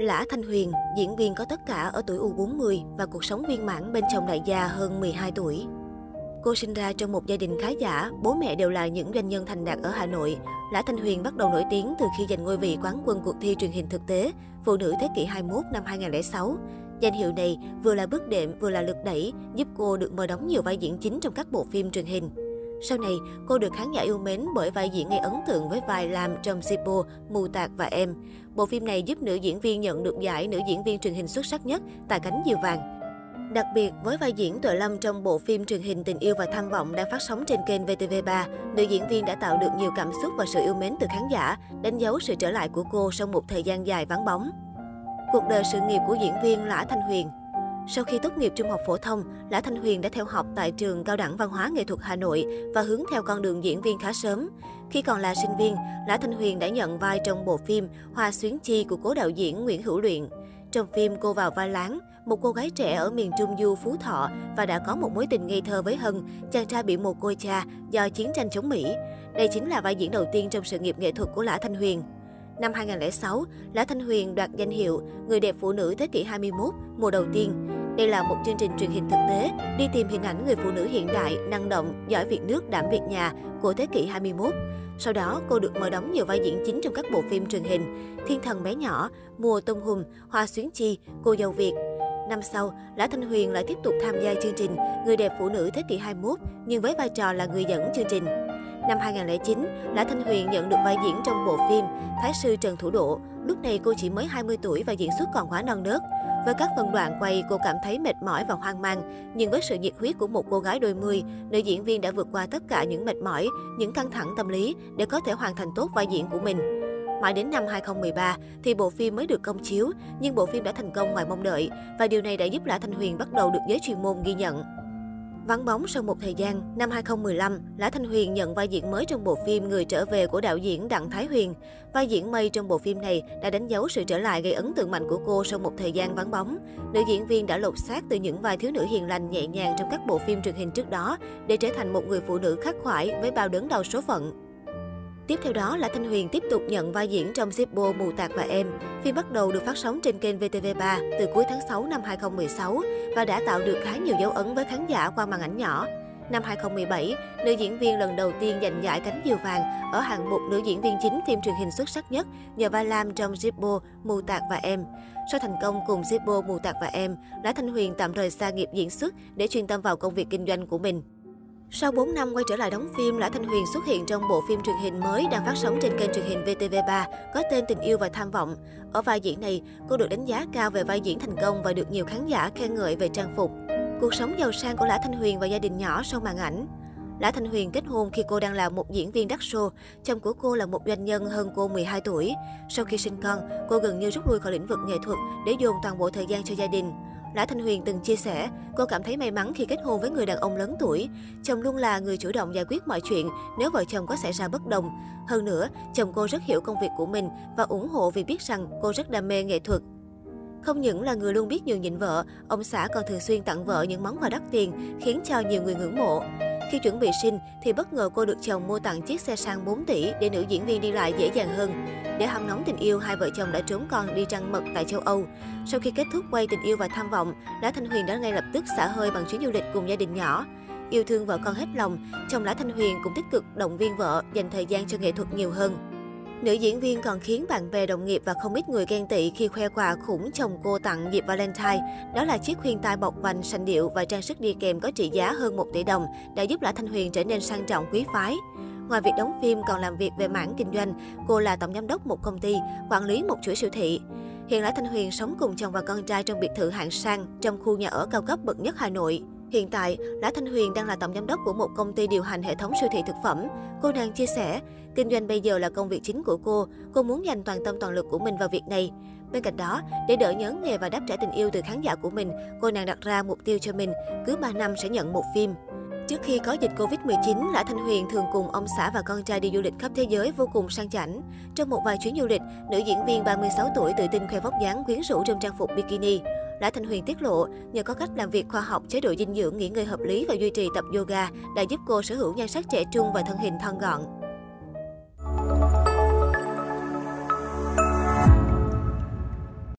Lã Thanh Huyền, diễn viên có tất cả ở tuổi U40 và cuộc sống viên mãn bên chồng đại gia hơn 12 tuổi. Cô sinh ra trong một gia đình khá giả, bố mẹ đều là những doanh nhân thành đạt ở Hà Nội. Lã Thanh Huyền bắt đầu nổi tiếng từ khi giành ngôi vị quán quân cuộc thi truyền hình thực tế Phụ nữ thế kỷ 21 năm 2006. Danh hiệu này vừa là bước đệm vừa là lực đẩy, giúp cô được mời đóng nhiều vai diễn chính trong các bộ phim truyền hình. Sau này, cô được khán giả yêu mến bởi vai diễn gây ấn tượng với vai làm trong Sipo, Mù Tạc và Em. Bộ phim này giúp nữ diễn viên nhận được giải nữ diễn viên truyền hình xuất sắc nhất tại cánh diều vàng. Đặc biệt, với vai diễn Tuệ Lâm trong bộ phim truyền hình Tình yêu và tham vọng đang phát sóng trên kênh VTV3, nữ diễn viên đã tạo được nhiều cảm xúc và sự yêu mến từ khán giả, đánh dấu sự trở lại của cô sau một thời gian dài vắng bóng. Cuộc đời sự nghiệp của diễn viên Lã Thanh Huyền sau khi tốt nghiệp trung học phổ thông, Lã Thanh Huyền đã theo học tại trường Cao đẳng Văn hóa Nghệ thuật Hà Nội và hướng theo con đường diễn viên khá sớm. Khi còn là sinh viên, Lã Thanh Huyền đã nhận vai trong bộ phim Hoa Xuyến Chi của cố đạo diễn Nguyễn Hữu Luyện. Trong phim, cô vào vai Láng, một cô gái trẻ ở miền Trung Du Phú Thọ và đã có một mối tình ngây thơ với Hân, chàng trai bị một cô cha do chiến tranh chống Mỹ. Đây chính là vai diễn đầu tiên trong sự nghiệp nghệ thuật của Lã Thanh Huyền. Năm 2006, Lã Thanh Huyền đoạt danh hiệu Người đẹp phụ nữ thế kỷ 21 mùa đầu tiên. Đây là một chương trình truyền hình thực tế đi tìm hình ảnh người phụ nữ hiện đại, năng động, giỏi việc nước, đảm việc nhà của thế kỷ 21. Sau đó, cô được mời đóng nhiều vai diễn chính trong các bộ phim truyền hình Thiên thần bé nhỏ, Mùa tôm hùm, Hoa xuyến chi, Cô dâu Việt. Năm sau, Lã Thanh Huyền lại tiếp tục tham gia chương trình Người đẹp phụ nữ thế kỷ 21, nhưng với vai trò là người dẫn chương trình. Năm 2009, Lã Thanh Huyền nhận được vai diễn trong bộ phim Thái sư Trần Thủ Độ. Lúc này cô chỉ mới 20 tuổi và diễn xuất còn quá non nớt. Với các phần đoạn quay, cô cảm thấy mệt mỏi và hoang mang. Nhưng với sự nhiệt huyết của một cô gái đôi mươi, nữ diễn viên đã vượt qua tất cả những mệt mỏi, những căng thẳng tâm lý để có thể hoàn thành tốt vai diễn của mình. Mãi đến năm 2013 thì bộ phim mới được công chiếu, nhưng bộ phim đã thành công ngoài mong đợi và điều này đã giúp Lã Thanh Huyền bắt đầu được giới chuyên môn ghi nhận. Vắng bóng sau một thời gian, năm 2015, Lã Thanh Huyền nhận vai diễn mới trong bộ phim Người trở về của đạo diễn Đặng Thái Huyền. Vai diễn Mây trong bộ phim này đã đánh dấu sự trở lại gây ấn tượng mạnh của cô sau một thời gian vắng bóng. Nữ diễn viên đã lột xác từ những vai thiếu nữ hiền lành nhẹ nhàng trong các bộ phim truyền hình trước đó để trở thành một người phụ nữ khắc khoải với bao đớn đau số phận. Tiếp theo đó là Thanh Huyền tiếp tục nhận vai diễn trong Zippo Mù Tạc và Em. Phim bắt đầu được phát sóng trên kênh VTV3 từ cuối tháng 6 năm 2016 và đã tạo được khá nhiều dấu ấn với khán giả qua màn ảnh nhỏ. Năm 2017, nữ diễn viên lần đầu tiên giành giải cánh diều vàng ở hạng mục nữ diễn viên chính phim truyền hình xuất sắc nhất nhờ vai Lam trong Zippo, Mù Tạc và Em. Sau thành công cùng Zippo, Mù Tạc và Em, Lã Thanh Huyền tạm rời xa nghiệp diễn xuất để chuyên tâm vào công việc kinh doanh của mình. Sau 4 năm quay trở lại đóng phim, Lã Thanh Huyền xuất hiện trong bộ phim truyền hình mới đang phát sóng trên kênh truyền hình VTV3 có tên Tình yêu và tham vọng. Ở vai diễn này, cô được đánh giá cao về vai diễn thành công và được nhiều khán giả khen ngợi về trang phục. Cuộc sống giàu sang của Lã Thanh Huyền và gia đình nhỏ sau màn ảnh. Lã Thanh Huyền kết hôn khi cô đang là một diễn viên đắt show. Chồng của cô là một doanh nhân hơn cô 12 tuổi. Sau khi sinh con, cô gần như rút lui khỏi lĩnh vực nghệ thuật để dồn toàn bộ thời gian cho gia đình. Lã Thanh Huyền từng chia sẻ, cô cảm thấy may mắn khi kết hôn với người đàn ông lớn tuổi. Chồng luôn là người chủ động giải quyết mọi chuyện nếu vợ chồng có xảy ra bất đồng. Hơn nữa, chồng cô rất hiểu công việc của mình và ủng hộ vì biết rằng cô rất đam mê nghệ thuật. Không những là người luôn biết nhường nhịn vợ, ông xã còn thường xuyên tặng vợ những món quà đắt tiền, khiến cho nhiều người ngưỡng mộ. Khi chuẩn bị sinh thì bất ngờ cô được chồng mua tặng chiếc xe sang 4 tỷ để nữ diễn viên đi lại dễ dàng hơn. Để hâm nóng tình yêu, hai vợ chồng đã trốn con đi trăng mật tại châu Âu. Sau khi kết thúc quay tình yêu và tham vọng, Lã Thanh Huyền đã ngay lập tức xả hơi bằng chuyến du lịch cùng gia đình nhỏ. Yêu thương vợ con hết lòng, chồng Lã Thanh Huyền cũng tích cực động viên vợ dành thời gian cho nghệ thuật nhiều hơn. Nữ diễn viên còn khiến bạn bè đồng nghiệp và không ít người ghen tị khi khoe quà khủng chồng cô tặng dịp Valentine. Đó là chiếc khuyên tai bọc vành sành điệu và trang sức đi kèm có trị giá hơn 1 tỷ đồng đã giúp Lã Thanh Huyền trở nên sang trọng quý phái. Ngoài việc đóng phim còn làm việc về mảng kinh doanh, cô là tổng giám đốc một công ty, quản lý một chuỗi siêu thị. Hiện Lã Thanh Huyền sống cùng chồng và con trai trong biệt thự hạng sang trong khu nhà ở cao cấp bậc nhất Hà Nội. Hiện tại, Lã Thanh Huyền đang là tổng giám đốc của một công ty điều hành hệ thống siêu thị thực phẩm. Cô nàng chia sẻ, kinh doanh bây giờ là công việc chính của cô, cô muốn dành toàn tâm toàn lực của mình vào việc này. Bên cạnh đó, để đỡ nhớ nghề và đáp trả tình yêu từ khán giả của mình, cô nàng đặt ra mục tiêu cho mình, cứ 3 năm sẽ nhận một phim. Trước khi có dịch Covid-19, Lã Thanh Huyền thường cùng ông xã và con trai đi du lịch khắp thế giới vô cùng sang chảnh. Trong một vài chuyến du lịch, nữ diễn viên 36 tuổi tự tin khoe vóc dáng quyến rũ trong trang phục bikini. Lã Thanh Huyền tiết lộ, nhờ có cách làm việc khoa học, chế độ dinh dưỡng, nghỉ ngơi hợp lý và duy trì tập yoga đã giúp cô sở hữu nhan sắc trẻ trung và thân hình thon gọn.